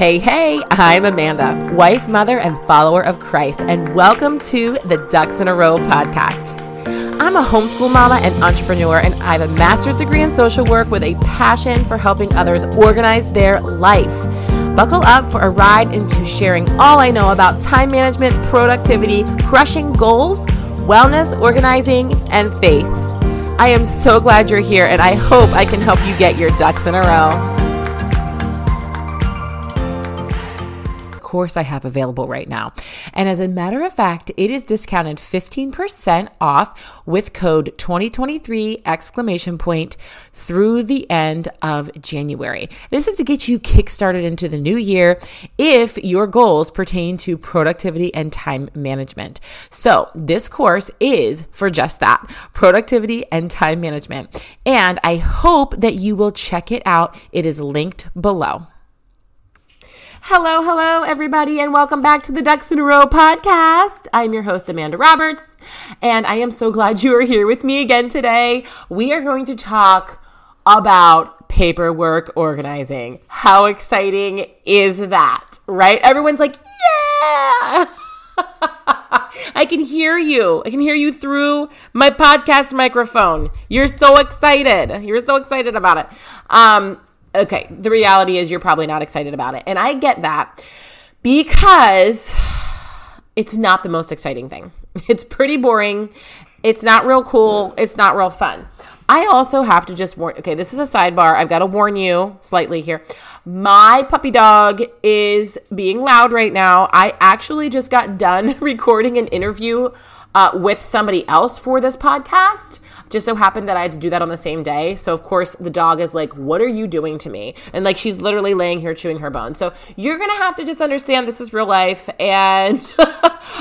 Hey, hey, I'm Amanda, wife, mother, and follower of Christ, and welcome to the Ducks in a Row podcast. I'm a homeschool mama and entrepreneur, and I have a master's degree in social work with a passion for helping others organize their life. Buckle up for a ride into sharing all I know about time management, productivity, crushing goals, wellness, organizing, and faith. I am so glad you're here, and I hope I can help you get your ducks in a row. Course I have available right now. And as a matter of fact, it is discounted 15% off with code 2023 exclamation point through the end of January. This is to get you kickstarted into the new year if your goals pertain to productivity and time management. So this course is for just that productivity and time management. And I hope that you will check it out. It is linked below. Hello, hello, everybody, and welcome back to the Ducks in a Row podcast. I'm your host, Amanda Roberts, and I am so glad you are here with me again today. We are going to talk about paperwork organizing. How exciting is that, right? Everyone's like, yeah! I can hear you. I can hear you through my podcast microphone. You're so excited. You're so excited about it. Um, okay, the reality is you're probably not excited about it. And I get that because it's not the most exciting thing. It's pretty boring. It's not real cool. It's not real fun. I also have to just warn okay, this is a sidebar. I've got to warn you slightly here. My puppy dog is being loud right now. I actually just got done recording an interview uh, with somebody else for this podcast. Just so happened that I had to do that on the same day. So, of course, the dog is like, What are you doing to me? And like, she's literally laying here chewing her bone. So, you're going to have to just understand this is real life. And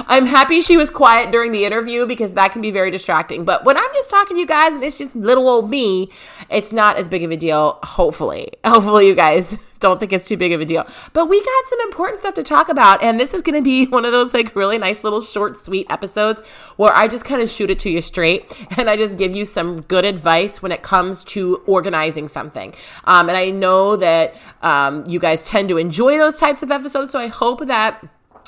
I'm happy she was quiet during the interview because that can be very distracting. But when I'm just talking to you guys and it's just little old me, it's not as big of a deal, hopefully. Hopefully, you guys don't think it's too big of a deal. But we got some important stuff to talk about. And this is going to be one of those like really nice little short, sweet episodes where I just kind of shoot it to you straight and I just give you some good advice when it comes to organizing something. Um, and I know that um, you guys tend to enjoy those types of episodes. So I hope that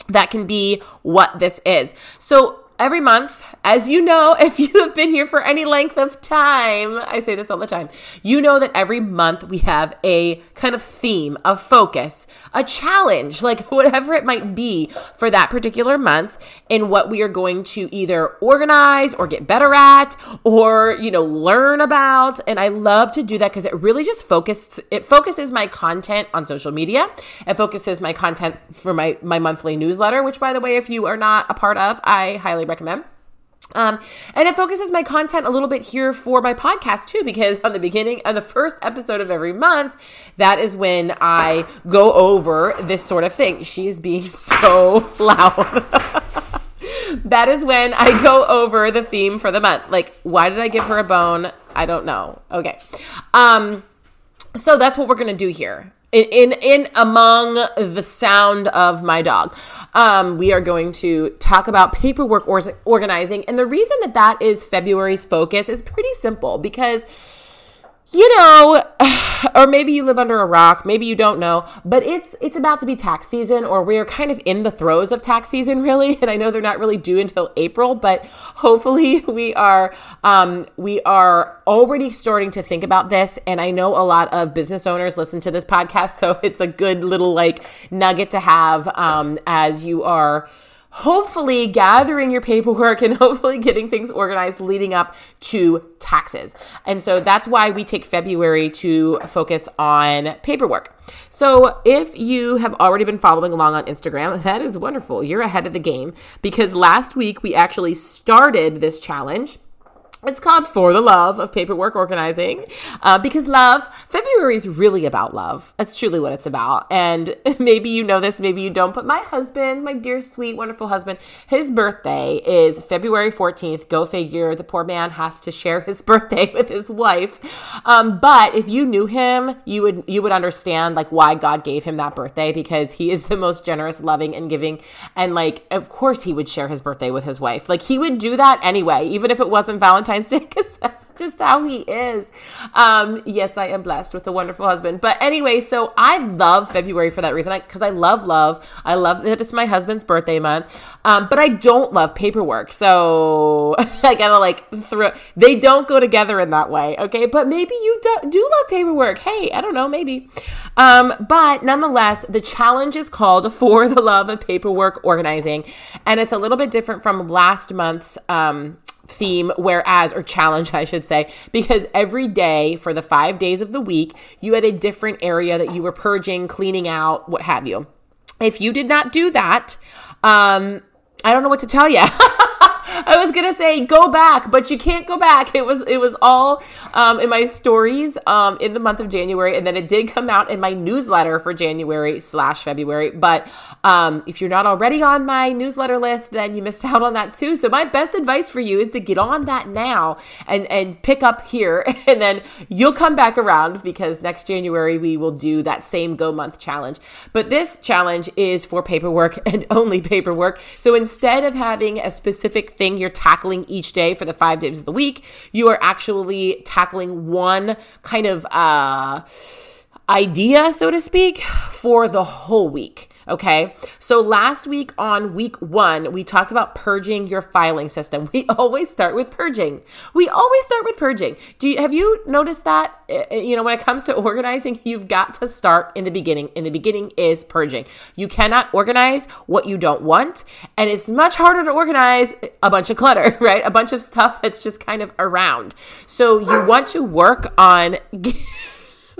that can be what this is. So every month. As you know, if you have been here for any length of time, I say this all the time, you know that every month we have a kind of theme, a focus, a challenge, like whatever it might be for that particular month, in what we are going to either organize or get better at or, you know, learn about. And I love to do that because it really just focuses it focuses my content on social media. It focuses my content for my my monthly newsletter, which by the way, if you are not a part of, I highly recommend. Um, and it focuses my content a little bit here for my podcast too, because on the beginning of the first episode of every month, that is when I go over this sort of thing. She is being so loud. that is when I go over the theme for the month. Like, why did I give her a bone? I don't know. Okay. Um, so that's what we're gonna do here. In, in in among the sound of my dog um, we are going to talk about paperwork or- organizing. And the reason that that is February's focus is pretty simple because you know, or maybe you live under a rock, maybe you don't know, but it's it's about to be tax season or we're kind of in the throes of tax season really, and I know they're not really due until April, but hopefully we are um, we are already starting to think about this and I know a lot of business owners listen to this podcast, so it's a good little like nugget to have um, as you are hopefully gathering your paperwork and hopefully getting things organized leading up to taxes. And so that's why we take February to focus on paperwork. So if you have already been following along on Instagram, that is wonderful. You're ahead of the game because last week we actually started this challenge it's called For the Love of Paperwork Organizing uh, because love, February is really about love. That's truly what it's about. And maybe you know this, maybe you don't, but my husband, my dear, sweet, wonderful husband, his birthday is February 14th. Go figure. The poor man has to share his birthday with his wife. Um, but if you knew him, you would, you would understand like why God gave him that birthday because he is the most generous, loving, and giving. And like, of course, he would share his birthday with his wife. Like, he would do that anyway, even if it wasn't Valentine's Valentine's Day because that's just how he is. Um, yes, I am blessed with a wonderful husband. But anyway, so I love February for that reason because I, I, love love. I love that it's my husband's birthday month. Um, but I don't love paperwork. So I gotta like throw, they don't go together in that way. Okay. But maybe you do, do love paperwork. Hey, I don't know, maybe. Um, but nonetheless, the challenge is called For the Love of Paperwork Organizing. And it's a little bit different from last month's um, theme, whereas, or challenge, I should say, because every day for the five days of the week, you had a different area that you were purging, cleaning out, what have you. If you did not do that, um, I don't know what to tell you. I was gonna say go back, but you can't go back. It was it was all um, in my stories um, in the month of January, and then it did come out in my newsletter for January slash February. But um, if you're not already on my newsletter list, then you missed out on that too. So my best advice for you is to get on that now and and pick up here, and then you'll come back around because next January we will do that same Go Month challenge. But this challenge is for paperwork and only paperwork. So instead of having a specific thing you're tackling each day for the five days of the week. You are actually tackling one kind of uh, idea, so to speak, for the whole week. Okay. So last week on week one, we talked about purging your filing system. We always start with purging. We always start with purging. Do you, have you noticed that? Uh, uh, you know, when it comes to organizing, you've got to start in the beginning. In the beginning is purging. You cannot organize what you don't want. And it's much harder to organize a bunch of clutter, right? A bunch of stuff that's just kind of around. So you want to work on.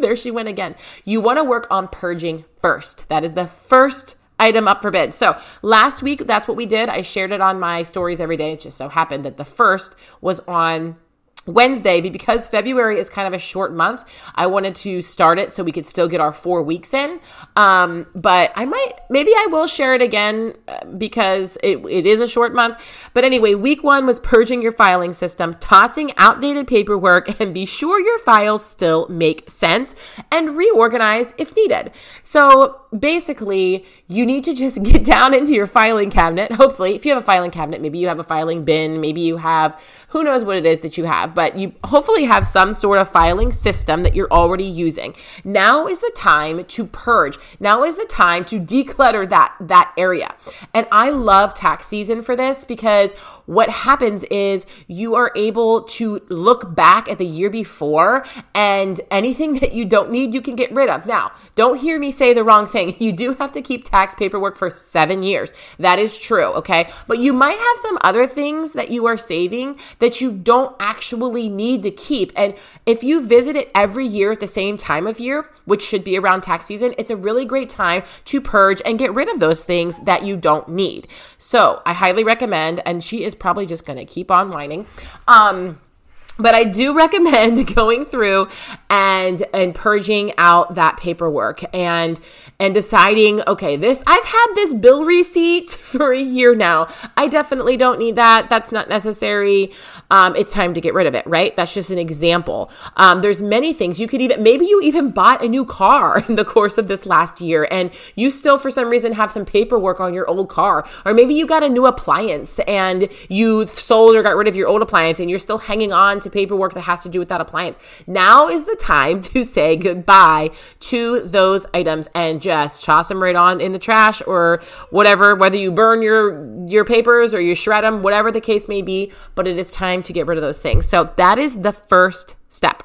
there she went again. You want to work on purging first. That is the first item up for bid. So last week, that's what we did. I shared it on my stories every day. It just so happened that the first was on Wednesday, but because February is kind of a short month, I wanted to start it so we could still get our four weeks in. Um, but I might, maybe I will share it again uh, because it, it is a short month. But anyway, week one was purging your filing system, tossing outdated paperwork, and be sure your files still make sense and reorganize if needed. So basically, you need to just get down into your filing cabinet. Hopefully, if you have a filing cabinet, maybe you have a filing bin, maybe you have who knows what it is that you have, but you hopefully have some sort of filing system that you're already using. Now is the time to purge. Now is the time to declutter that that area. And I love tax season for this because what happens is you are able to look back at the year before and anything that you don't need, you can get rid of. Now, don't hear me say the wrong thing. You do have to keep tax paperwork for seven years. That is true, okay? But you might have some other things that you are saving that you don't actually need to keep. And if you visit it every year at the same time of year, which should be around tax season, it's a really great time to purge and get rid of those things that you don't need. So I highly recommend, and she is probably just going to keep on whining. Um, but I do recommend going through and and purging out that paperwork and and deciding, okay, this I've had this bill receipt for a year now. I definitely don't need that. That's not necessary. Um, it's time to get rid of it, right? That's just an example. Um, there's many things you could even maybe you even bought a new car in the course of this last year, and you still for some reason have some paperwork on your old car, or maybe you got a new appliance and you sold or got rid of your old appliance, and you're still hanging on to paperwork that has to do with that appliance. Now is the time to say goodbye to those items and just toss them right on in the trash or whatever, whether you burn your your papers or you shred them, whatever the case may be, but it is time to get rid of those things. So that is the first step.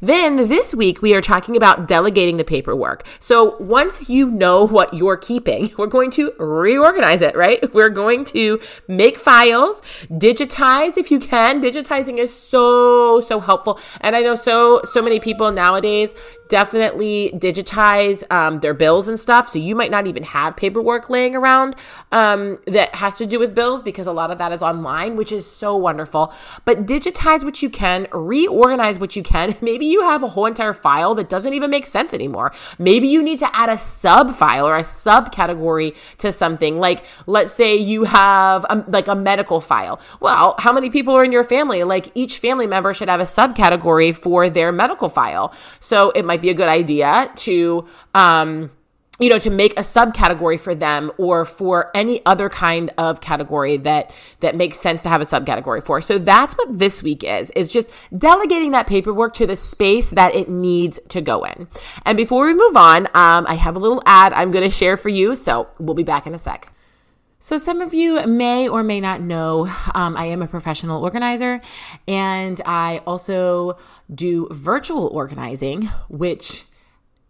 Then this week, we are talking about delegating the paperwork. So once you know what you're keeping, we're going to reorganize it, right? We're going to make files, digitize if you can. Digitizing is so, so helpful. And I know so, so many people nowadays definitely digitize um, their bills and stuff. So you might not even have paperwork laying around um, that has to do with bills because a lot of that is online, which is so wonderful. But digitize what you can, reorganize what you can. Maybe you have a whole entire file that doesn't even make sense anymore. Maybe you need to add a sub file or a subcategory to something. Like, let's say you have a, like a medical file. Well, how many people are in your family? Like, each family member should have a subcategory for their medical file. So it might be a good idea to um, you know to make a subcategory for them or for any other kind of category that that makes sense to have a subcategory for. So that's what this week is is just delegating that paperwork to the space that it needs to go in. And before we move on um, i have a little ad i'm going to share for you so we'll be back in a sec. So, some of you may or may not know um, I am a professional organizer and I also do virtual organizing, which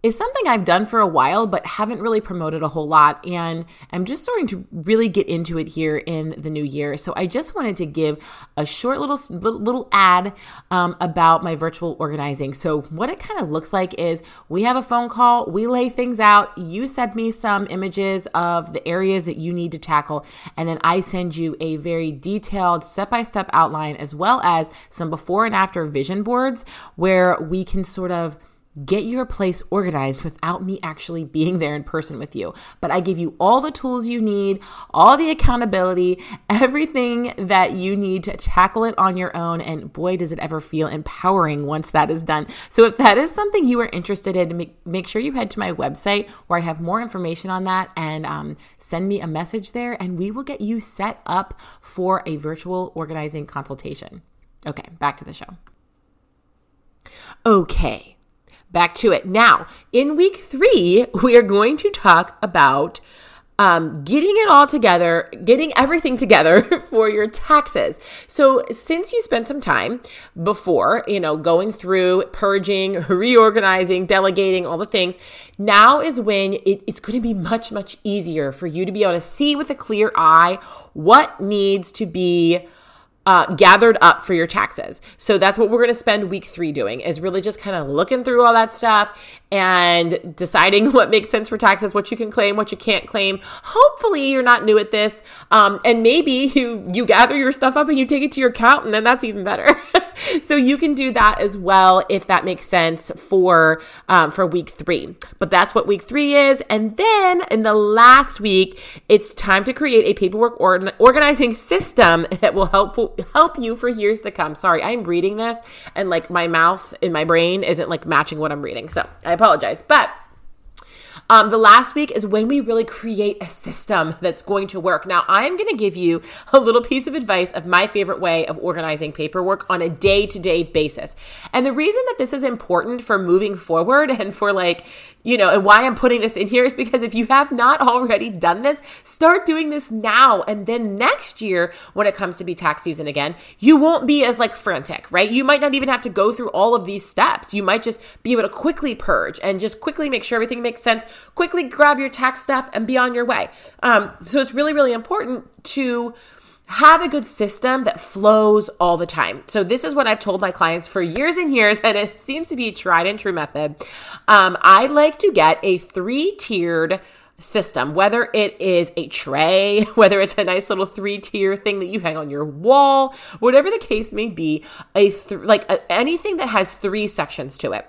is something I've done for a while, but haven't really promoted a whole lot. And I'm just starting to really get into it here in the new year. So I just wanted to give a short little little, ad um, about my virtual organizing. So what it kind of looks like is we have a phone call, we lay things out, you send me some images of the areas that you need to tackle, and then I send you a very detailed step by step outline as well as some before and after vision boards where we can sort of get your place organized without me actually being there in person with you. But I give you all the tools you need, all the accountability, everything that you need to tackle it on your own. And boy, does it ever feel empowering once that is done. So if that is something you are interested in, make, make sure you head to my website where I have more information on that and um, send me a message there, and we will get you set up for a virtual organizing consultation. Okay, back to the show. Okay back to it. Now, in week three, we are going to talk about um, getting it all together, getting everything together for your taxes. So, since you spent some time before, you know, going through purging, reorganizing, delegating, all the things, now is when it, it's going to be much, much easier for you to be able to see with a clear eye what needs to be uh, gathered up for your taxes. So that's what we're going to spend week three doing is really just kind of looking through all that stuff and deciding what makes sense for taxes, what you can claim, what you can't claim. Hopefully you're not new at this. Um, and maybe you, you gather your stuff up and you take it to your accountant and that's even better. so you can do that as well if that makes sense for, um, for week three. But that's what week three is. And then in the last week, it's time to create a paperwork or- organizing system that will help help you for years to come. Sorry, I'm reading this and like my mouth in my brain isn't like matching what I'm reading. So I apologize. But um, the last week is when we really create a system that's going to work. Now, I'm going to give you a little piece of advice of my favorite way of organizing paperwork on a day to day basis. And the reason that this is important for moving forward and for like, you know, and why I'm putting this in here is because if you have not already done this, start doing this now. And then next year, when it comes to be tax season again, you won't be as like frantic, right? You might not even have to go through all of these steps. You might just be able to quickly purge and just quickly make sure everything makes sense quickly grab your tax stuff and be on your way. Um, so it's really, really important to have a good system that flows all the time. So this is what I've told my clients for years and years, and it seems to be a tried and true method. Um, I like to get a three tiered system, whether it is a tray, whether it's a nice little three tier thing that you hang on your wall, whatever the case may be, a th- like a, anything that has three sections to it.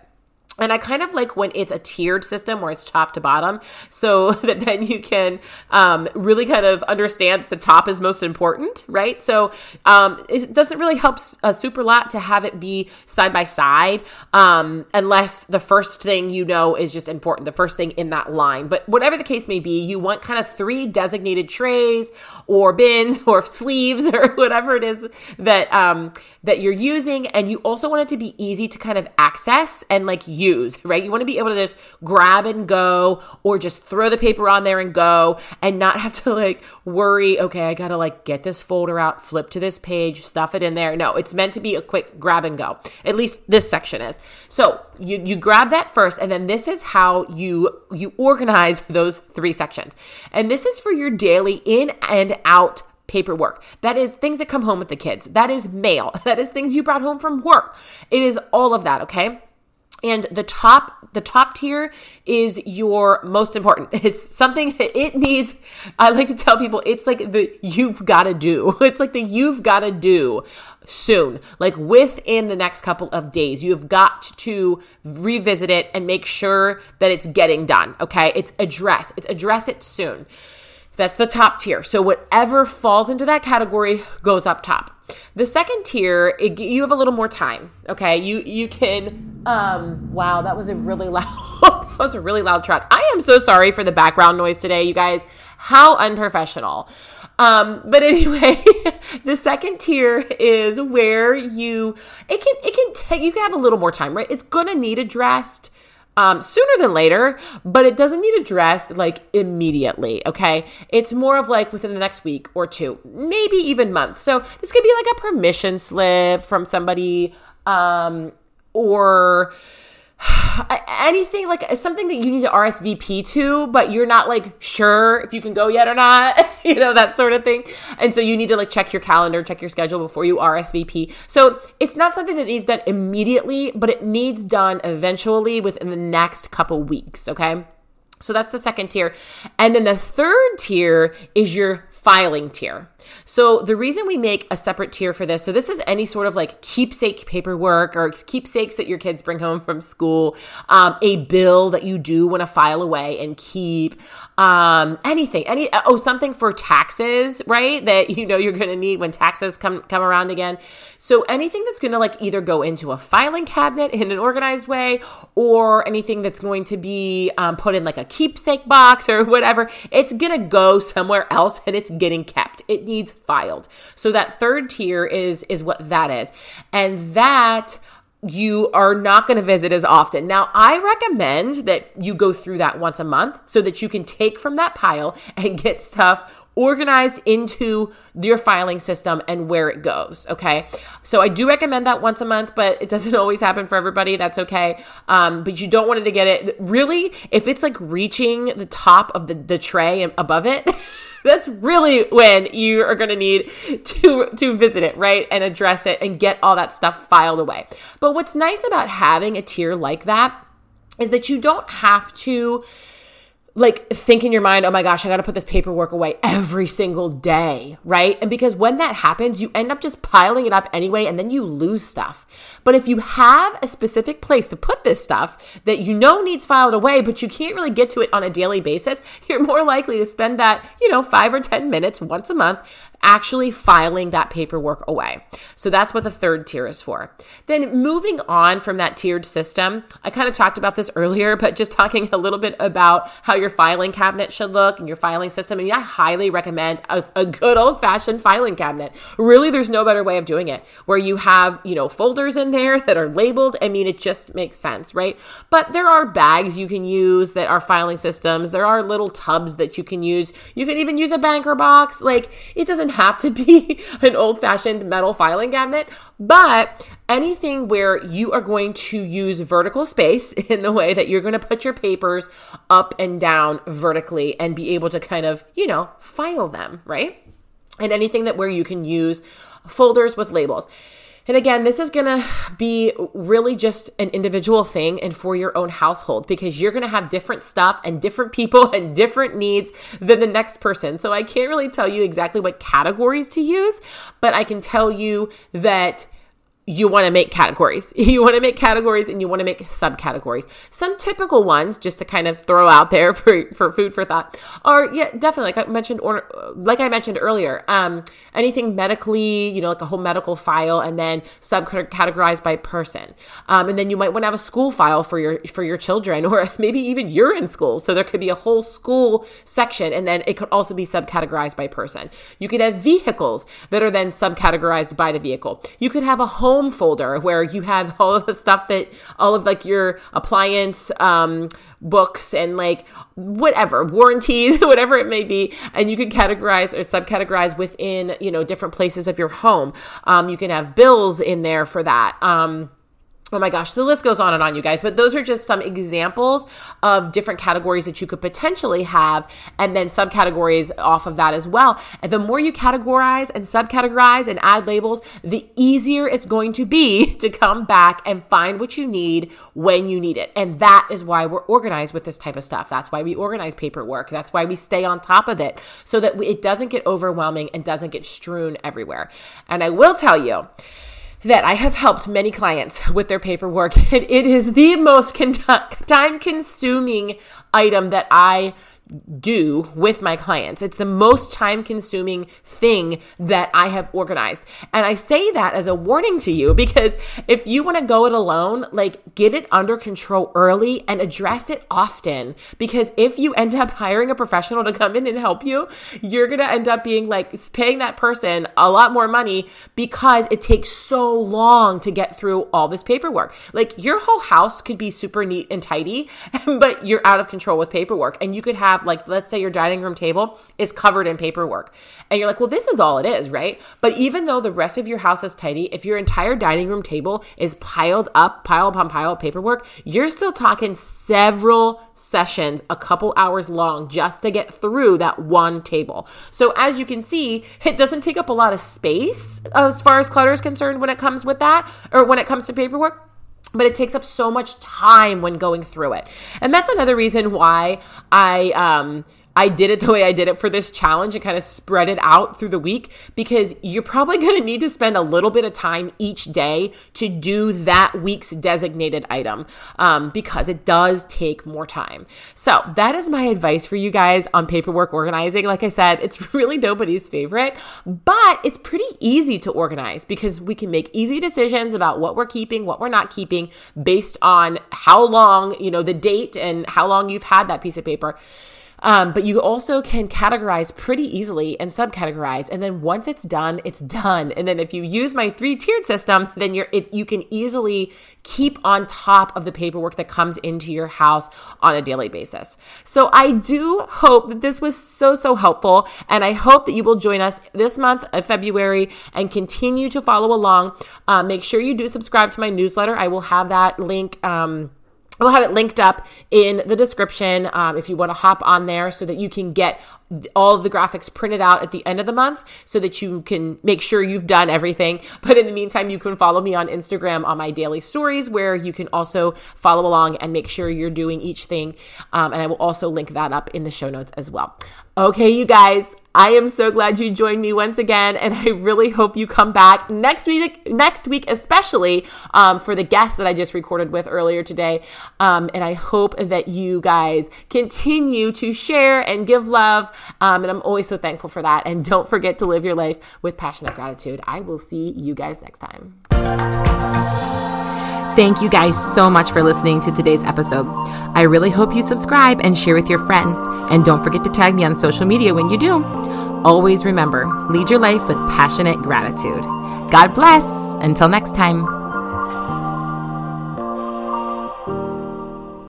And I kind of like when it's a tiered system where it's top to bottom, so that then you can um, really kind of understand that the top is most important, right? So um, it doesn't really help a super lot to have it be side by side, um, unless the first thing you know is just important, the first thing in that line. But whatever the case may be, you want kind of three designated trays or bins or sleeves or whatever it is that um, that you're using, and you also want it to be easy to kind of access and like use use, right? You want to be able to just grab and go or just throw the paper on there and go and not have to like worry, okay, I got to like get this folder out, flip to this page, stuff it in there. No, it's meant to be a quick grab and go. At least this section is. So, you you grab that first and then this is how you you organize those three sections. And this is for your daily in and out paperwork. That is things that come home with the kids. That is mail. That is things you brought home from work. It is all of that, okay? And the top the top tier is your most important. It's something that it needs i like to tell people it's like the you've got to do. It's like the you've got to do soon. Like within the next couple of days you've got to revisit it and make sure that it's getting done okay? It's address it's address it soon that's the top tier. So whatever falls into that category goes up top. The second tier, it, you have a little more time. Okay, you you can. Um, wow, that was a really loud that was a really loud truck. I am so sorry for the background noise today, you guys. How unprofessional. Um, but anyway, the second tier is where you it can it can take you can have a little more time, right? It's gonna need addressed um, sooner than later, but it doesn't need addressed like immediately. Okay, it's more of like within the next week or two, maybe even month. So this could be like a permission slip from somebody, um, or anything like it's something that you need to RSVP to, but you're not like sure if you can go yet or not, you know, that sort of thing. And so you need to like check your calendar, check your schedule before you RSVP. So it's not something that needs done immediately, but it needs done eventually within the next couple weeks, okay? So that's the second tier. And then the third tier is your filing tier. So the reason we make a separate tier for this, so this is any sort of like keepsake paperwork or keepsakes that your kids bring home from school, um, a bill that you do want to file away and keep, um, anything, any oh something for taxes, right? That you know you're going to need when taxes come come around again. So anything that's going to like either go into a filing cabinet in an organized way, or anything that's going to be um, put in like a keepsake box or whatever, it's going to go somewhere else and it's getting kept. It needs filed. So that third tier is is what that is. And that you are not going to visit as often. Now, I recommend that you go through that once a month so that you can take from that pile and get stuff organized into your filing system and where it goes. Okay. So I do recommend that once a month, but it doesn't always happen for everybody. That's okay. Um, but you don't want it to get it really, if it's like reaching the top of the, the tray and above it. that's really when you are going to need to to visit it, right? And address it and get all that stuff filed away. But what's nice about having a tier like that is that you don't have to like think in your mind, oh my gosh, I got to put this paperwork away every single day, right? And because when that happens, you end up just piling it up anyway, and then you lose stuff. But if you have a specific place to put this stuff that you know needs filed away, but you can't really get to it on a daily basis, you're more likely to spend that, you know, five or 10 minutes once a month actually filing that paperwork away. So that's what the third tier is for. Then moving on from that tiered system, I kind of talked about this earlier, but just talking a little bit about how your filing cabinet should look and your filing system. And I highly recommend a, a good old fashioned filing cabinet. Really, there's no better way of doing it where you have, you know, folders in there that are labeled. I mean, it just makes sense, right? But there are bags you can use that are filing systems. There are little tubs that you can use. You can even use a banker box. Like, it doesn't doesn't have to be an old fashioned metal filing cabinet, but anything where you are going to use vertical space in the way that you're going to put your papers up and down vertically and be able to kind of, you know, file them, right? And anything that where you can use folders with labels. And again, this is going to be really just an individual thing and for your own household because you're going to have different stuff and different people and different needs than the next person. So I can't really tell you exactly what categories to use, but I can tell you that you want to make categories. You want to make categories and you want to make subcategories. Some typical ones, just to kind of throw out there for, for food for thought, are yeah, definitely like I mentioned or like I mentioned earlier, um, anything medically, you know, like a whole medical file, and then subcategorized by person. Um, and then you might want to have a school file for your for your children, or maybe even you're in school, so there could be a whole school section, and then it could also be subcategorized by person. You could have vehicles that are then subcategorized by the vehicle. You could have a home home folder where you have all of the stuff that all of like your appliance um, books and like whatever warranties whatever it may be and you can categorize or subcategorize within you know different places of your home. Um, you can have bills in there for that. Um, Oh my gosh, the list goes on and on, you guys. But those are just some examples of different categories that you could potentially have, and then subcategories off of that as well. And the more you categorize and subcategorize and add labels, the easier it's going to be to come back and find what you need when you need it. And that is why we're organized with this type of stuff. That's why we organize paperwork. That's why we stay on top of it so that it doesn't get overwhelming and doesn't get strewn everywhere. And I will tell you, that I have helped many clients with their paperwork. it, is the most con- time consuming item that I do with my clients. It's the most time consuming thing that I have organized. And I say that as a warning to you because if you want to go it alone, like get it under control early and address it often. Because if you end up hiring a professional to come in and help you, you're going to end up being like paying that person a lot more money because it takes so long to get through all this paperwork. Like your whole house could be super neat and tidy, but you're out of control with paperwork. And you could have, like, let's say your dining room table is covered in paperwork. And you're like, well, this is all it is, right? But even though the rest of your house is tidy, if your entire dining room table is piled up, pile upon pile of paperwork, you're still talking several sessions, a couple hours long, just to get through that one table. So as you can see, it doesn't take up a lot of space uh, as far as clutter is concerned when it comes with that, or when it comes to paperwork but it takes up so much time when going through it. And that's another reason why I um I did it the way I did it for this challenge and kind of spread it out through the week because you're probably going to need to spend a little bit of time each day to do that week's designated item um, because it does take more time. So that is my advice for you guys on paperwork organizing. Like I said, it's really nobody's favorite, but it's pretty easy to organize because we can make easy decisions about what we're keeping, what we're not keeping based on how long, you know, the date and how long you've had that piece of paper. Um, but you also can categorize pretty easily and subcategorize. And then once it's done, it's done. And then if you use my three tiered system, then you're, it, you can easily keep on top of the paperwork that comes into your house on a daily basis. So I do hope that this was so, so helpful. And I hope that you will join us this month of February and continue to follow along. Uh, make sure you do subscribe to my newsletter. I will have that link. Um, We'll have it linked up in the description um, if you want to hop on there so that you can get all of the graphics printed out at the end of the month so that you can make sure you've done everything. But in the meantime, you can follow me on Instagram on my daily stories where you can also follow along and make sure you're doing each thing. Um, and I will also link that up in the show notes as well. Okay, you guys, I am so glad you joined me once again, and I really hope you come back next week. Next week, especially um, for the guests that I just recorded with earlier today. Um, and I hope that you guys continue to share and give love. Um, and I'm always so thankful for that. And don't forget to live your life with passionate gratitude. I will see you guys next time. Thank you guys so much for listening to today's episode. I really hope you subscribe and share with your friends. And don't forget to tag me on social media when you do. Always remember lead your life with passionate gratitude. God bless. Until next time.